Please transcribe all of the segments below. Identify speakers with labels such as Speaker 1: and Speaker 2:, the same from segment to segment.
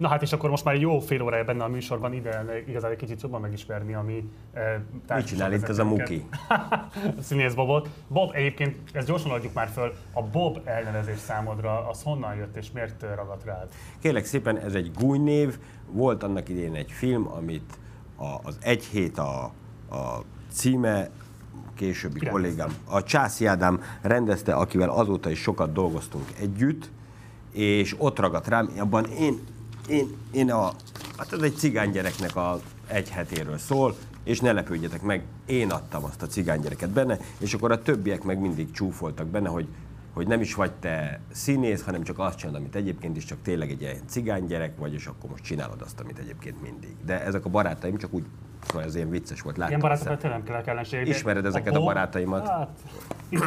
Speaker 1: Na hát és akkor most már jó fél órája benne a műsorban, ide igazán egy kicsit jobban megismerni a mi
Speaker 2: e, Mit csinál itt ez a Muki?
Speaker 1: Színész Bobot. Bob, egyébként, ezt gyorsan adjuk már föl, a Bob elnevezés számodra, az honnan jött és miért ragadt rád?
Speaker 2: Kérlek szépen, ez egy gúnynév, volt annak idén egy film, amit a, az Egy hét a, a címe, későbbi Ki kollégám, a Császi Ádám rendezte, akivel azóta is sokat dolgoztunk együtt, és ott ragadt rám, abban én, én, én a, hát ez egy cigány gyereknek a egy hetéről szól, és ne lepődjetek meg, én adtam azt a cigánygyereket benne, és akkor a többiek meg mindig csúfoltak benne, hogy hogy nem is vagy te színész, hanem csak azt csinálod, amit egyébként is, csak tényleg egy ilyen cigánygyerek vagy, és akkor most csinálod azt, amit egyébként mindig. De ezek a barátaim csak úgy Szóval ez ilyen vicces volt.
Speaker 1: Láttam Ilyen barátokat nem kell ellenség.
Speaker 2: Ismered ezeket a, a barátaimat?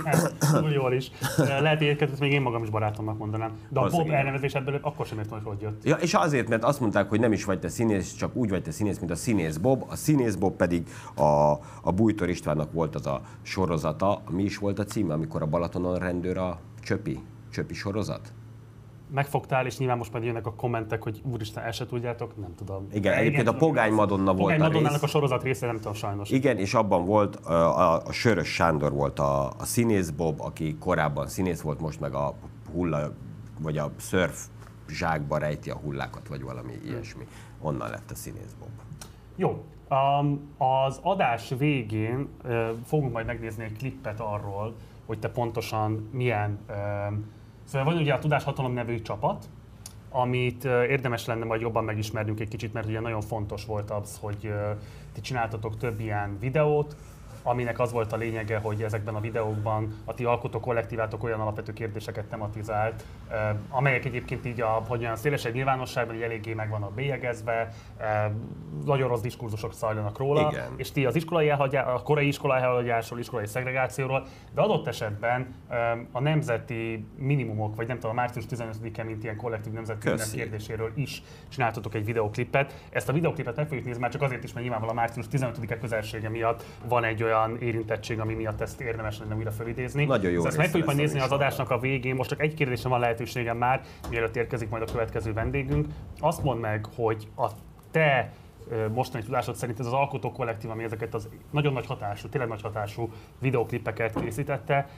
Speaker 2: Hát,
Speaker 1: túl jól is. Lehet, hogy ezt még én magam is barátomnak mondanám. De a Bob elnevezés ebből akkor sem értem, hogy hogy jött.
Speaker 2: Ja, és azért, mert azt mondták, hogy nem is vagy te színész, csak úgy vagy te színész, mint a színész Bob. A színész Bob pedig a, a Bújtor Istvánnak volt az a sorozata. Mi is volt a címe, amikor a Balatonon rendőr a Csöpi? Csöpi sorozat?
Speaker 1: Megfogtál, és nyilván most majd jönnek a kommentek, hogy úristen, el se tudjátok, nem tudom.
Speaker 2: Igen, egyébként a Pogány Madonna volt
Speaker 1: Pogány a rész. a sorozat része, nem tudom sajnos.
Speaker 2: Igen, és abban volt, a, a, a Sörös Sándor volt a, a színész Bob, aki korábban színész volt, most meg a hulla, vagy a surf zsákba rejti a hullákat, vagy valami ilyesmi. Onnan lett a színész Bob.
Speaker 1: Jó, Um, az adás végén uh, fogunk majd megnézni egy klippet arról, hogy te pontosan milyen uh, Szóval van ugye a Tudáshatalom nevű csapat, amit érdemes lenne majd jobban megismernünk egy kicsit, mert ugye nagyon fontos volt az, hogy ti csináltatok több ilyen videót, aminek az volt a lényege, hogy ezekben a videókban a ti alkotó kollektívátok olyan alapvető kérdéseket tematizált, amelyek egyébként így a, hogy olyan szélesebb nyilvánosságban így eléggé meg van a bélyegezve, nagyon rossz diskurzusok zajlanak róla, Igen. és ti az iskolai elhagyá, a korai iskolai elhagyásról, iskolai szegregációról, de adott esetben a nemzeti minimumok, vagy nem tudom, a március 15-e, mint ilyen kollektív nemzeti kérdéséről is csináltatok egy videoklipet. Ezt a videoklipet meg fogjuk nézni, már csak azért is, mert nyilvánvalóan a március 15-e közelsége miatt van egy olyan érintettség, ami miatt ezt érdemes lenne újra felidézni.
Speaker 2: Nagyon jó.
Speaker 1: Ezt meg fogjuk majd nézni az adásnak a végén. Most csak egy kérdésem van lehetőségem már, mielőtt érkezik majd a következő vendégünk. Azt mondd meg, hogy a te mostani tudásod szerint ez az alkotó kollektív, ami ezeket az nagyon nagy hatású, tényleg nagy hatású videoklipeket készítette,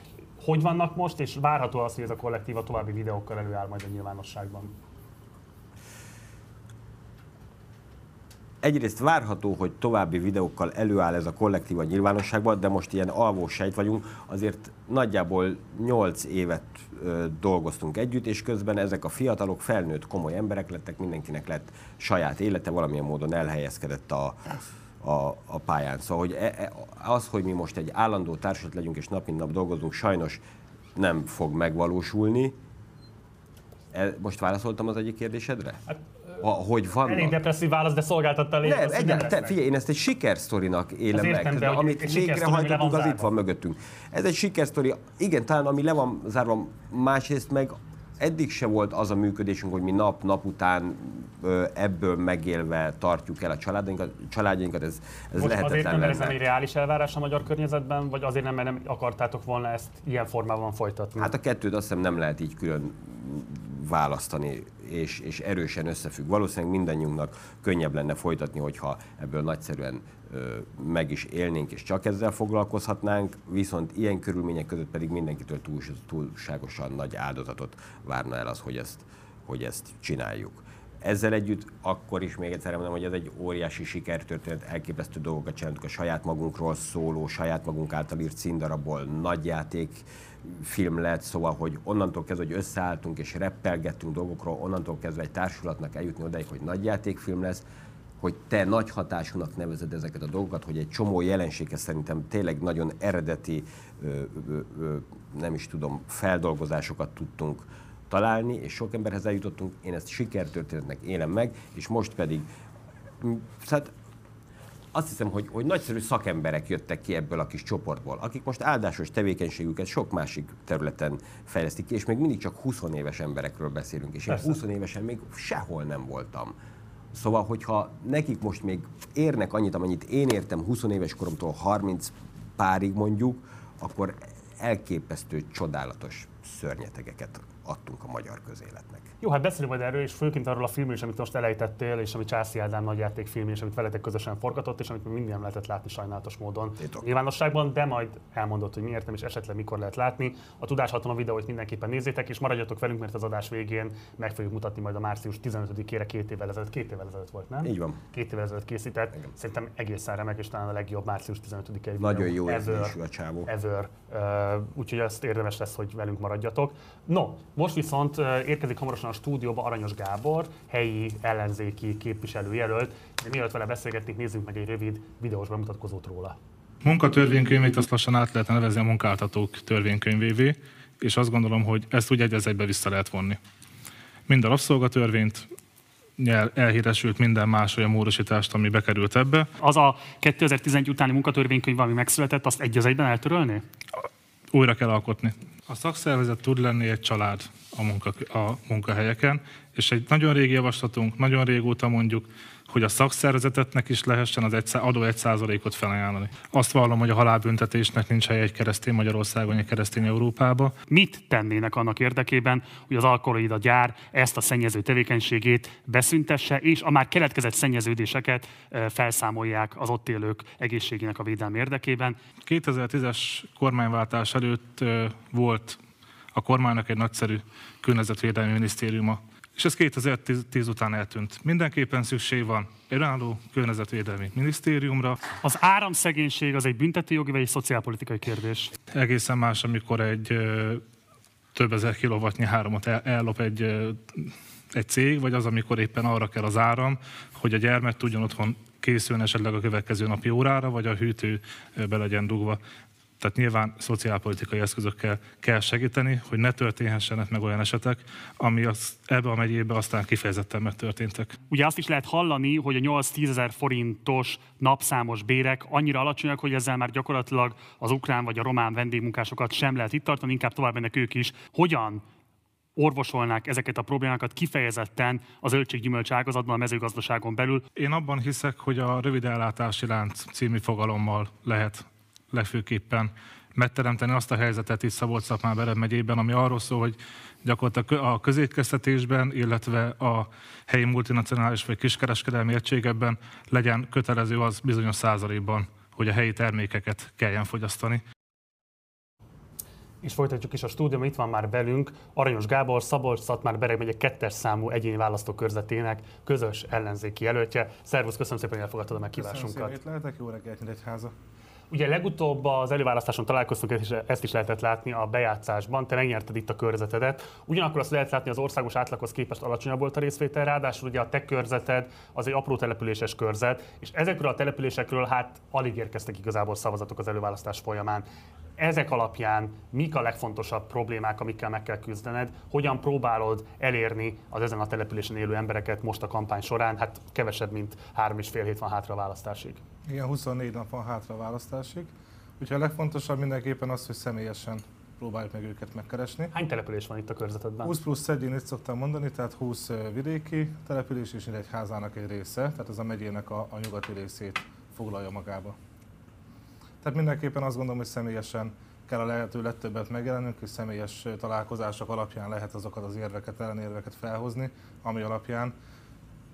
Speaker 1: hogy vannak most, és várható az, hogy ez a kollektíva további videókkal előáll majd a nyilvánosságban?
Speaker 2: Egyrészt várható, hogy további videókkal előáll ez a kollektíva nyilvánosságban, de most ilyen alvó vagyunk, azért nagyjából 8 évet ö, dolgoztunk együtt, és közben ezek a fiatalok felnőtt komoly emberek lettek, mindenkinek lett saját élete, valamilyen módon elhelyezkedett a, a, a pályán. Szóval hogy e, e, az, hogy mi most egy állandó társat legyünk és nap mint nap dolgozunk, sajnos nem fog megvalósulni. E, most válaszoltam az egyik kérdésedre? Hát a, hogy vannak.
Speaker 1: Elég depresszív válasz, de szolgáltatta
Speaker 2: elég. Nem, egyáltalán, figyelj, én ezt egy sikersztorinak élem meg. Értem, de, amit végrehajtottunk, az itt van mögöttünk. Ez egy sikersztori, igen, talán ami le van zárva, másrészt meg eddig se volt az a működésünk, hogy mi nap-nap után ebből megélve tartjuk el a családjainkat, családjainkat ez, ez Most lehetetlen
Speaker 1: azért nem, mert ez nem egy reális elvárás a magyar környezetben, vagy azért nem, mert nem akartátok volna ezt ilyen formában folytatni?
Speaker 2: Hát a kettőt azt hiszem nem lehet így külön választani, és, és erősen összefügg. Valószínűleg mindannyiunknak könnyebb lenne folytatni, hogyha ebből nagyszerűen ö, meg is élnénk, és csak ezzel foglalkozhatnánk, viszont ilyen körülmények között pedig mindenkitől túl, túlságosan nagy áldozatot várna el az, hogy ezt, hogy ezt csináljuk. Ezzel együtt akkor is még egyszer mondom, hogy ez egy óriási sikertörténet, elképesztő dolgokat csináltuk a saját magunkról szóló, saját magunk által írt színdarabból, nagyjáték, film lett, szóval, hogy onnantól kezdve, hogy összeálltunk és reppelgettünk dolgokról, onnantól kezdve egy társulatnak eljutni odáig, hogy nagyjátékfilm lesz, hogy te nagy hatásúnak nevezed ezeket a dolgokat, hogy egy csomó jelenséghez szerintem tényleg nagyon eredeti, ö, ö, ö, nem is tudom, feldolgozásokat tudtunk találni, és sok emberhez eljutottunk, én ezt sikertörténetnek élem meg, és most pedig, hát azt hiszem, hogy, hogy nagyszerű szakemberek jöttek ki ebből a kis csoportból, akik most áldásos tevékenységüket sok másik területen fejlesztik ki, és még mindig csak 20 éves emberekről beszélünk, és én 20 évesen még sehol nem voltam. Szóval, hogyha nekik most még érnek annyit, amennyit én értem 20 éves koromtól 30 párig mondjuk, akkor elképesztő, csodálatos szörnyetegeket adtunk a magyar közéletnek.
Speaker 1: Jó, hát beszélünk majd erről, és főként arról a filmről is, amit most elejtettél, és amit Császi Ádám nagyjátékfilm, és amit veletek közösen forgatott, és amit mindig nem lehetett látni sajnálatos módon
Speaker 2: Titok.
Speaker 1: nyilvánosságban, de majd elmondott, hogy miért nem, és esetleg mikor lehet látni. A Tudáshatalom videóit mindenképpen nézzétek, és maradjatok velünk, mert az adás végén meg fogjuk mutatni majd a március 15-ére két évvel ezelőtt, két évvel ezelőtt volt, nem?
Speaker 2: Így van.
Speaker 1: Két évvel ezelőtt készített. Szerintem egészen remek, és talán a legjobb március 15-i
Speaker 2: Nagyon jó
Speaker 1: ever
Speaker 2: a csávó.
Speaker 1: ever. Uh, úgyhogy ezt érdemes lesz, hogy velünk maradjatok. No, most viszont érkezik hamarosan a stúdióba Aranyos Gábor, helyi ellenzéki képviselőjelölt. De mielőtt vele beszélgetnénk, nézzünk meg egy rövid videós bemutatkozót róla.
Speaker 3: Munkatörvénykönyvét azt lassan át lehetne nevezni a munkáltatók törvénykönyvévé, és azt gondolom, hogy ezt úgy egy egybe vissza lehet vonni. Mind a rabszolgatörvényt, el- elhíresült minden más olyan módosítást, ami bekerült ebbe.
Speaker 1: Az a 2011 utáni munkatörvénykönyv, ami megszületett, azt egy az egyben eltörölni?
Speaker 3: újra kell alkotni. A szakszervezet tud lenni egy család a, munka, a munkahelyeken, és egy nagyon régi javaslatunk, nagyon régóta mondjuk, hogy a szakszervezetetnek is lehessen az egy, adó egy százalékot felajánlani. Azt vallom, hogy a halálbüntetésnek nincs helye egy keresztény Magyarországon, egy keresztény Európában.
Speaker 1: Mit tennének annak érdekében, hogy az alkoholida gyár ezt a szennyező tevékenységét beszüntesse, és a már keletkezett szennyeződéseket felszámolják az ott élők egészségének a védelme érdekében?
Speaker 3: 2010-es kormányváltás előtt volt a kormánynak egy nagyszerű környezetvédelmi minisztériuma, és ez 2010 után eltűnt. Mindenképpen szükség van egy önálló környezetvédelmi minisztériumra.
Speaker 1: Az áramszegénység az egy büntetőjogi vagy egy szociálpolitikai kérdés.
Speaker 3: Egészen más, amikor egy több ezer kilovatnyi áramot el, ellop egy, egy cég, vagy az, amikor éppen arra kell az áram, hogy a gyermek tudjon otthon készülni esetleg a következő napi órára, vagy a hűtő be legyen dugva. Tehát nyilván szociálpolitikai eszközökkel kell segíteni, hogy ne történhessenek meg olyan esetek, ami az, ebbe a megyébe aztán kifejezetten megtörténtek.
Speaker 1: Ugye azt is lehet hallani, hogy a 8-10 ezer forintos napszámos bérek annyira alacsonyak, hogy ezzel már gyakorlatilag az ukrán vagy a román vendégmunkásokat sem lehet itt tartani, inkább tovább mennek ők is. Hogyan orvosolnák ezeket a problémákat kifejezetten az zöldséggyümölcs ágazatban, a mezőgazdaságon belül.
Speaker 3: Én abban hiszek, hogy a rövid ellátási lánc című fogalommal lehet legfőképpen megteremteni azt a helyzetet itt szabolcs Bered megyében, ami arról szól, hogy gyakorlatilag a közétkeztetésben, illetve a helyi multinacionális vagy kiskereskedelmi egységekben legyen kötelező az bizonyos százalékban, hogy a helyi termékeket kelljen fogyasztani.
Speaker 1: És folytatjuk is a stúdióban, itt van már velünk Aranyos Gábor, szabolcs szatmár bereg megye kettes számú egyéni választókörzetének közös ellenzéki jelöltje. Szervusz, köszönöm szépen, hogy elfogadtad a
Speaker 4: Köszönöm szépen,
Speaker 1: meghívásunkat.
Speaker 4: lehetek. Jó reggelt, Nyíregyháza.
Speaker 1: Ugye legutóbb az előválasztáson találkoztunk, és ezt is lehetett látni a bejátszásban. Te megnyerted itt a körzetedet. Ugyanakkor azt lehet látni, az országos átlaghoz képest alacsonyabb volt a részvétel, ráadásul ugye a te körzeted az egy apró településes körzet, és ezekről a településekről hát alig érkeztek igazából szavazatok az előválasztás folyamán. Ezek alapján mik a legfontosabb problémák, amikkel meg kell küzdened? Hogyan próbálod elérni az ezen a településen élő embereket most a kampány során? Hát kevesebb, mint három és fél hét van hátra a választásig.
Speaker 4: Igen, 24 nap van hátra a választásig. Úgyhogy a legfontosabb mindenképpen az, hogy személyesen próbáljuk meg őket megkeresni.
Speaker 1: Hány település van itt a körzetedben?
Speaker 4: 20 plusz egy, én itt szoktam mondani, tehát 20 ö, vidéki település és Nyíregyházának egy része, tehát ez a megyének a, a nyugati részét foglalja magába. Tehát mindenképpen azt gondolom, hogy személyesen kell a lehető legtöbbet megjelenünk, és személyes találkozások alapján lehet azokat az érveket, ellenérveket felhozni, ami alapján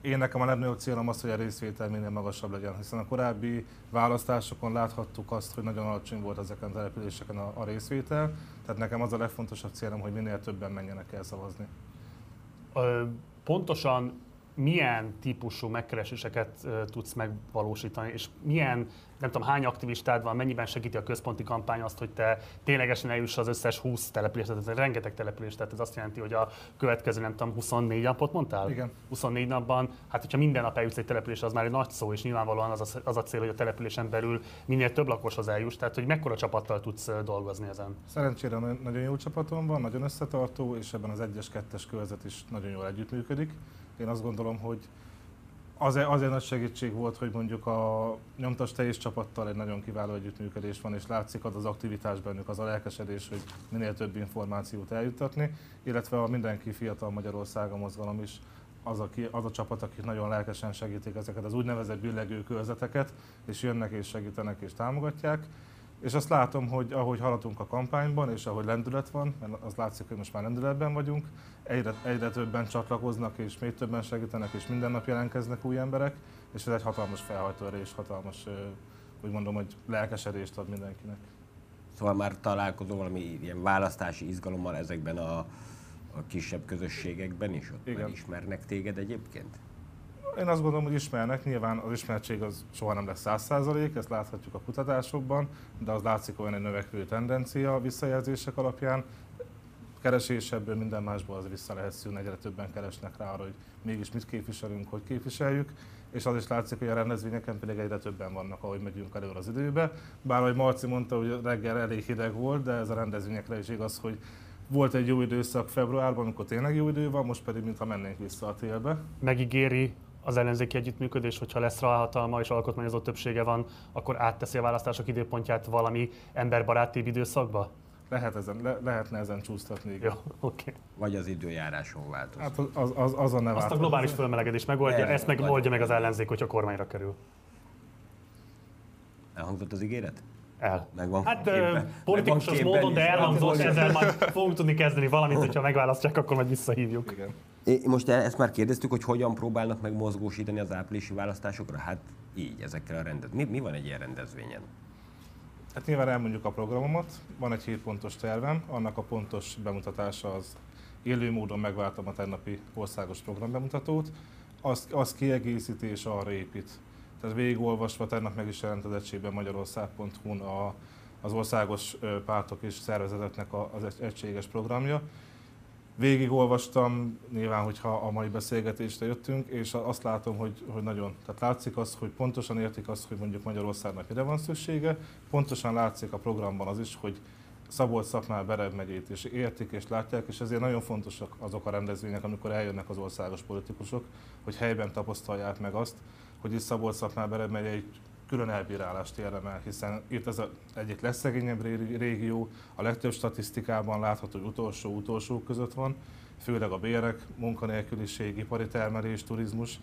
Speaker 4: én nekem a legnagyobb célom az, hogy a részvétel minél magasabb legyen, hiszen a korábbi választásokon láthattuk azt, hogy nagyon alacsony volt ezeken a településeken a, a részvétel, tehát nekem az a legfontosabb célom, hogy minél többen menjenek el szavazni.
Speaker 1: Ö, pontosan milyen típusú megkereséseket tudsz megvalósítani, és milyen, nem tudom, hány aktivistád van, mennyiben segíti a központi kampány azt, hogy te ténylegesen eljuss az összes 20 település, tehát ez rengeteg település, tehát ez azt jelenti, hogy a következő, nem tudom, 24 napot mondtál?
Speaker 4: Igen.
Speaker 1: 24 napban, hát hogyha minden nap eljutsz egy településre, az már egy nagy szó, és nyilvánvalóan az a, az a cél, hogy a településen belül minél több lakoshoz eljuss, tehát hogy mekkora csapattal tudsz dolgozni ezen.
Speaker 4: Szerencsére na- nagyon jó csapatom van, nagyon összetartó, és ebben az 1-es, 2-es körzet is nagyon jól együttműködik. Én azt gondolom, hogy azért, azért nagy segítség volt, hogy mondjuk a nyomtas teljes csapattal egy nagyon kiváló együttműködés van, és látszik az az aktivitás bennük, az a lelkesedés, hogy minél több információt eljuttatni, illetve a Mindenki Fiatal Magyarországa mozgalom is az, aki, az a csapat, akik nagyon lelkesen segítik ezeket az úgynevezett billegő körzeteket, és jönnek és segítenek és támogatják. És azt látom, hogy ahogy haladunk a kampányban, és ahogy lendület van, mert az látszik, hogy most már lendületben vagyunk, egyre, egyre többen csatlakoznak, és még többen segítenek, és minden nap jelentkeznek új emberek, és ez egy hatalmas felhajtóerő, és hatalmas, úgy mondom, hogy lelkesedést ad mindenkinek.
Speaker 2: Szóval már találkozol valami ilyen választási izgalommal ezekben a, a kisebb közösségekben is? Ott
Speaker 4: Igen.
Speaker 2: ismernek téged egyébként?
Speaker 4: Én azt gondolom, hogy ismernek, nyilván az ismertség az soha nem lesz száz százalék, ezt láthatjuk a kutatásokban, de az látszik olyan egy növekvő tendencia a visszajelzések alapján. Keresésebből, minden másból az vissza lehet szűrni, egyre többen keresnek rá arra, hogy mégis mit képviselünk, hogy képviseljük, és az is látszik, hogy a rendezvényeken pedig egyre többen vannak, ahogy megyünk előre az időbe. Bár ahogy Marci mondta, hogy reggel elég hideg volt, de ez a rendezvényekre is igaz, hogy volt egy jó időszak februárban, amikor tényleg jó idő van, most pedig mintha mennénk vissza a télbe.
Speaker 1: Megígéri az ellenzéki együttműködés, hogyha lesz rá hatalma és alkotmányozó többsége van, akkor átteszi a választások időpontját valami emberbarátibb időszakba?
Speaker 4: Lehet ezen, le, lehetne ezen csúsztatni. igen.
Speaker 1: Jó, oké. Okay.
Speaker 2: Vagy az időjáráson változik?
Speaker 4: Hát az, az, azon ne
Speaker 1: Azt a globális fölmelegedés megoldja,
Speaker 2: Erre
Speaker 1: ezt meg oldja meg az ellenzék, hogyha kormányra kerül.
Speaker 2: Elhangzott az ígéret?
Speaker 1: El.
Speaker 2: Megvan
Speaker 1: Hát
Speaker 2: képben- megvan
Speaker 1: politikusos módon, de elhangzott,
Speaker 2: Hát,
Speaker 1: ezzel majd fogunk tudni kezdeni valamit, hogyha megválasztják, akkor majd visszahívjuk.
Speaker 4: Igen.
Speaker 2: Most e- ezt már kérdeztük, hogy hogyan próbálnak meg mozgósítani az áprilisi választásokra? Hát így, ezekkel a rendez... Mi, mi van egy ilyen rendezvényen?
Speaker 4: Hát nyilván elmondjuk a programomat, van egy 7 pontos tervem, annak a pontos bemutatása az élő módon megváltam a tegnapi országos programbemutatót, azt, azt kiegészíti és arra épít. Tehát végigolvasva tegnap meg is jelent az egységben magyarország.hu-n a, az országos pártok és szervezeteknek az egy- egységes programja. Végigolvastam, nyilván, hogyha a mai beszélgetésre jöttünk, és azt látom, hogy, hogy nagyon, tehát látszik az, hogy pontosan értik azt, hogy mondjuk Magyarországnak mire van szüksége, pontosan látszik a programban az is, hogy szabolcs szakmál Berev megyét is értik és látják, és ezért nagyon fontosak azok a rendezvények, amikor eljönnek az országos politikusok, hogy helyben tapasztalják meg azt, hogy itt szabolcs szakmál Berev megye egy külön elbírálást érdemel, hiszen itt ez az egyik legszegényebb ré- régió, a legtöbb statisztikában látható, hogy utolsó-utolsó között van, főleg a bérek, munkanélküliség, ipari termelés, turizmus,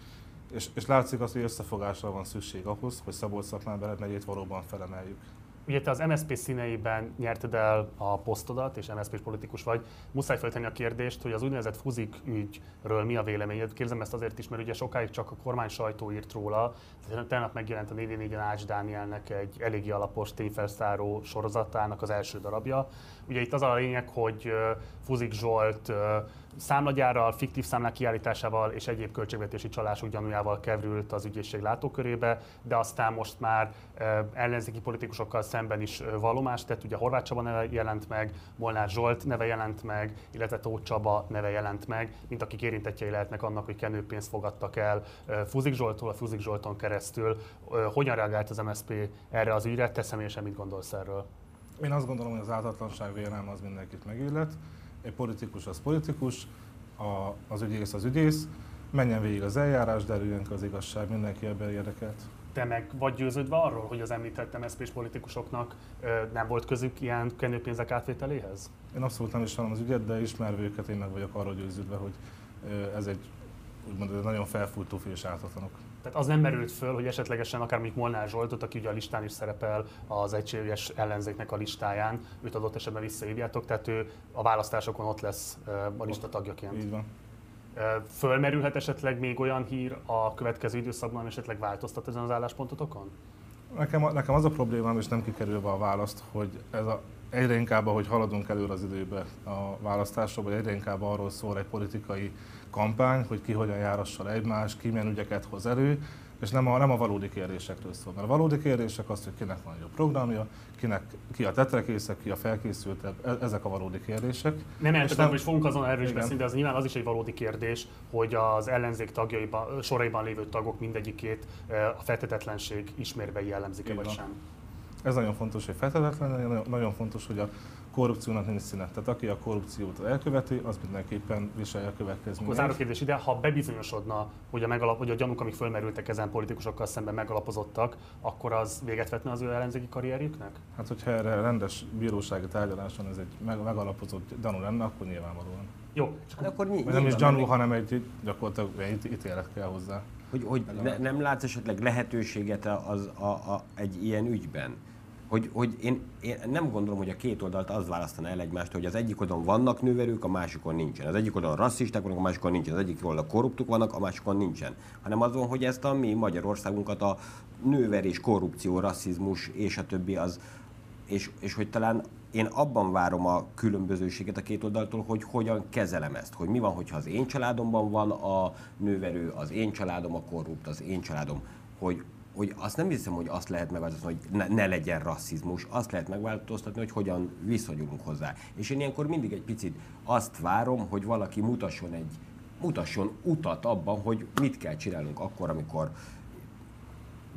Speaker 4: és, és látszik az, hogy összefogásra van szükség ahhoz, hogy szabolcs szakmán Berev megyét valóban felemeljük.
Speaker 1: Ugye te az MSZP színeiben nyerted el a posztodat, és MSZP-s politikus vagy. Muszáj feltenni a kérdést, hogy az úgynevezett Fuzik ügyről mi a véleményed. Kérdezem ezt azért is, mert ugye sokáig csak a kormány sajtó írt róla. Tegnap megjelent a 4 Ács Dánielnek egy eléggé alapos tényfelszáró sorozatának az első darabja. Ugye itt az a lényeg, hogy Fuzik Zsolt számlagyárral, fiktív számlák kiállításával és egyéb költségvetési csalások gyanújával került az ügyészség látókörébe, de aztán most már ellenzéki politikusokkal szemben is vallomást tett. Ugye Horváth Csaba neve jelent meg, Molnár Zsolt neve jelent meg, illetve Tóth Csaba neve jelent meg, mint akik érintettjei lehetnek annak, hogy kenőpénzt fogadtak el ö, Fuzik Zsoltól, a Fuzik Zsolton keresztül. Hogyan reagált az MSZP erre az ügyre? Te személyesen mit gondolsz erről?
Speaker 4: Én azt gondolom, hogy az ártatlanság vélelme az mindenkit megillet. Egy politikus az politikus, a, az ügyész az ügyész, menjen végig az eljárás, derüljön ki az igazság, mindenki ebben érdekelt.
Speaker 1: Te meg vagy győződve arról, hogy az említett MSZP-s politikusoknak ö, nem volt közük ilyen kenőpénzek átvételéhez?
Speaker 4: Én abszolút nem ismerem az ügyet, de ismerve őket, én meg vagyok arról győződve, hogy ö, ez egy úgymond nagyon felfújt tufi és ártatlanok.
Speaker 1: Tehát az nem merült föl, hogy esetlegesen akár mondjuk Molnár Zsoltot, aki ugye a listán is szerepel az egységes ellenzéknek a listáján, őt adott esetben visszahívjátok, tehát ő a választásokon ott lesz a lista tagjaként.
Speaker 4: Így van.
Speaker 1: Fölmerülhet esetleg még olyan hír a következő időszakban, esetleg változtat ezen az álláspontotokon?
Speaker 4: Nekem, nekem az a problémám, és nem kikerülve a választ, hogy ez a, egyre inkább, ahogy haladunk előre az időbe a választásokban, egyre inkább arról szól egy politikai kampány, hogy ki hogyan járassal egymás, ki milyen ügyeket hoz elő, és nem a, nem a valódi kérdésekről szól. Mert a valódi kérdések az, hogy kinek van jobb programja, kinek, ki a tetrekészek, ki a felkészültebb, e- ezek a valódi kérdések.
Speaker 1: Nem
Speaker 4: És
Speaker 1: eltudom, hogy fogunk azon erről is beszélni, de az nyilván az is egy valódi kérdés, hogy az ellenzék tagjaiban, soraiban lévő tagok mindegyikét ö, a feltetetlenség ismérvei jellemzik-e vagy
Speaker 4: van.
Speaker 1: sem.
Speaker 4: Ez nagyon fontos, hogy feltetetlen, nagyon- fontos, hogy a korrupciónak nincs színe. Tehát aki a korrupciót elköveti, az mindenképpen viselje a
Speaker 1: Akkor
Speaker 4: következményeit.
Speaker 1: záró kérdés ide, ha bebizonyosodna, hogy a, megalap, hogy a gyanúk, amik fölmerültek ezen politikusokkal szemben megalapozottak, akkor az véget vetne az ő ellenzéki karrierjüknek?
Speaker 4: Hát, hogyha erre rendes bírósági tárgyaláson ez egy meg, megalapozott gyanú lenne, akkor nyilvánvalóan.
Speaker 1: Jó, csak
Speaker 2: Hát akkor ny-
Speaker 4: nem is gyanú,
Speaker 2: menni-
Speaker 4: hanem egy gyakorlatilag egy ítélet kell hozzá.
Speaker 2: Hogy, hogy ne, nem látsz esetleg lehetőséget az, a, a, egy ilyen ügyben? Hogy, hogy én, én nem gondolom, hogy a két oldalt az választaná el egymást, hogy az egyik oldalon vannak nőverők, a másikon nincsen. Az egyik oldalon rasszisták vannak, a másikon nincsen. Az egyik oldalon korruptuk vannak, a másikon nincsen. Hanem azon, hogy ezt a mi Magyarországunkat a nőverés, korrupció, rasszizmus és a többi az, és, és hogy talán én abban várom a különbözőséget a két oldaltól, hogy hogyan kezelem ezt. Hogy mi van, hogyha az én családomban van a nőverő, az én családom a korrupt, az én családom, hogy, hogy azt nem hiszem, hogy azt lehet megváltoztatni, hogy ne, ne legyen rasszizmus, azt lehet megváltoztatni, hogy hogyan viszonyulunk hozzá. És én ilyenkor mindig egy picit azt várom, hogy valaki mutasson egy mutasson utat abban, hogy mit kell csinálnunk akkor, amikor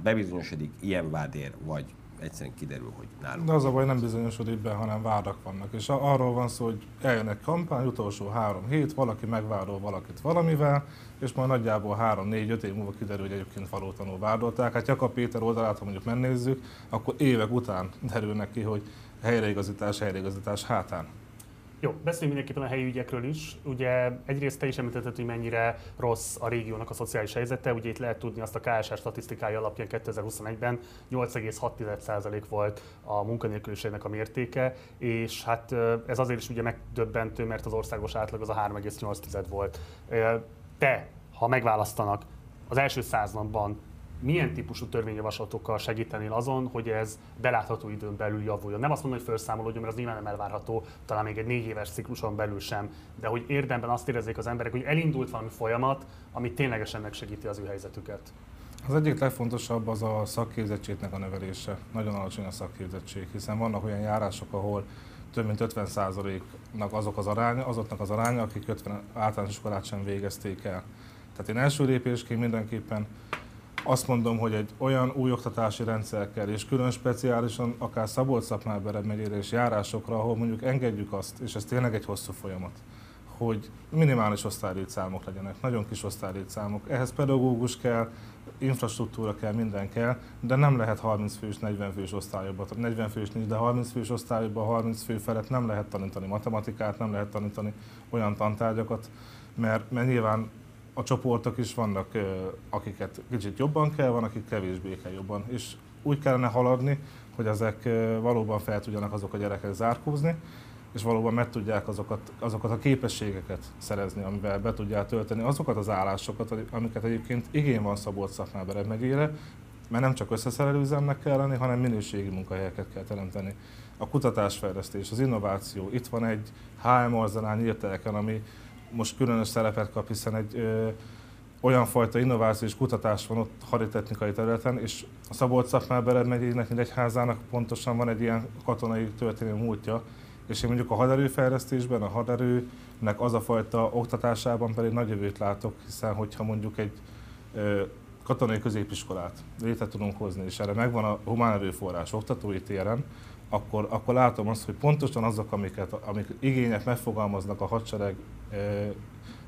Speaker 2: bebizonyosodik ilyen vádér, vagy egyszerűen kiderül, hogy nálunk.
Speaker 4: De az a baj nem bizonyosodik be, hanem vádak vannak. És arról van szó, hogy eljön egy kampány, utolsó három hét, valaki megvádol valakit valamivel, és majd nagyjából három-négy-öt év múlva kiderül, hogy egyébként valótanul vádolták. Hát Jakab Péter oldalát, ha mondjuk megnézzük, akkor évek után derülnek ki, hogy helyreigazítás, helyreigazítás hátán.
Speaker 1: Jó, beszéljünk mindenképpen a helyi ügyekről is. Ugye egyrészt te is említetted, hogy mennyire rossz a régiónak a szociális helyzete. Ugye itt lehet tudni azt a KSR statisztikája alapján 2021-ben 8,6% volt a munkanélküliségnek a mértéke, és hát ez azért is ugye megdöbbentő, mert az országos átlag az a 3,8 volt. Te, ha megválasztanak, az első száz napban milyen típusú törvényjavaslatokkal segítenél azon, hogy ez belátható időn belül javuljon. Nem azt mondom, hogy felszámolódjon, mert az nyilván nem elvárható, talán még egy négy éves cikluson belül sem, de hogy érdemben azt érezzék az emberek, hogy elindult valami folyamat, ami ténylegesen megsegíti az ő helyzetüket.
Speaker 4: Az egyik legfontosabb az a szakképzettségnek a növelése. Nagyon alacsony a szakképzettség, hiszen vannak olyan járások, ahol több mint 50%-nak azok az aránya, azoknak az aránya, akik 50 általános iskolát sem végezték el. Tehát én első lépésként mindenképpen azt mondom, hogy egy olyan új oktatási rendszer kell, és külön speciálisan akár szabolcs megyére és járásokra, ahol mondjuk engedjük azt, és ez tényleg egy hosszú folyamat, hogy minimális osztálylétszámok legyenek, nagyon kis osztálylétszámok. Ehhez pedagógus kell, infrastruktúra kell, minden kell, de nem lehet 30 fős, 40 fős osztályokban, 40 fős nincs, de 30 fős osztályokban, 30 fő felett nem lehet tanítani matematikát, nem lehet tanítani olyan tantárgyakat, mert, mert nyilván a csoportok is vannak, akiket kicsit jobban kell, van, akik kevésbé kell jobban. És úgy kellene haladni, hogy ezek valóban fel tudjanak azok a gyerekek zárkózni, és valóban meg tudják azokat, azokat a képességeket szerezni, amivel be tudják tölteni azokat az állásokat, amiket egyébként igény van Szabolcs Szakmábered megyére, mert nem csak összeszerelőzemnek kell lenni, hanem minőségi munkahelyeket kell teremteni. A kutatásfejlesztés, az innováció, itt van egy HM Arzenál nyílt ami most különös szerepet kap, hiszen egy ö, olyan fajta innováció és kutatás van ott haditechnikai területen, és a szabolcs szakmár megyének házának pontosan van egy ilyen katonai történelmi múltja, és én mondjuk a haderőfejlesztésben, a haderőnek az a fajta oktatásában pedig nagy jövőt látok, hiszen hogyha mondjuk egy ö, katonai középiskolát létre tudunk hozni, és erre megvan a humán erőforrás oktatói téren, akkor, akkor látom azt, hogy pontosan azok, amiket, amik igények megfogalmaznak a hadsereg e,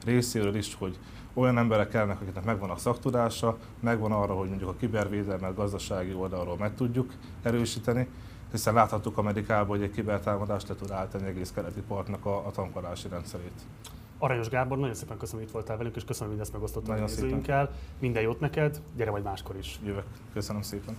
Speaker 4: részéről is, hogy olyan emberek kellnek, akiknek megvan a szaktudása, megvan arra, hogy mondjuk a kibervédelmet gazdasági oldalról meg tudjuk erősíteni, hiszen láthattuk Amerikában, hogy egy kibertámadást le tud állítani egész keleti partnak a, a tankolási rendszerét.
Speaker 1: Aranyos Gábor, nagyon szépen köszönöm, hogy itt voltál velünk, és köszönöm, hogy ezt megosztottad a nézőinkkel. Minden jót neked, gyere vagy máskor is.
Speaker 4: Jövök. Köszönöm szépen.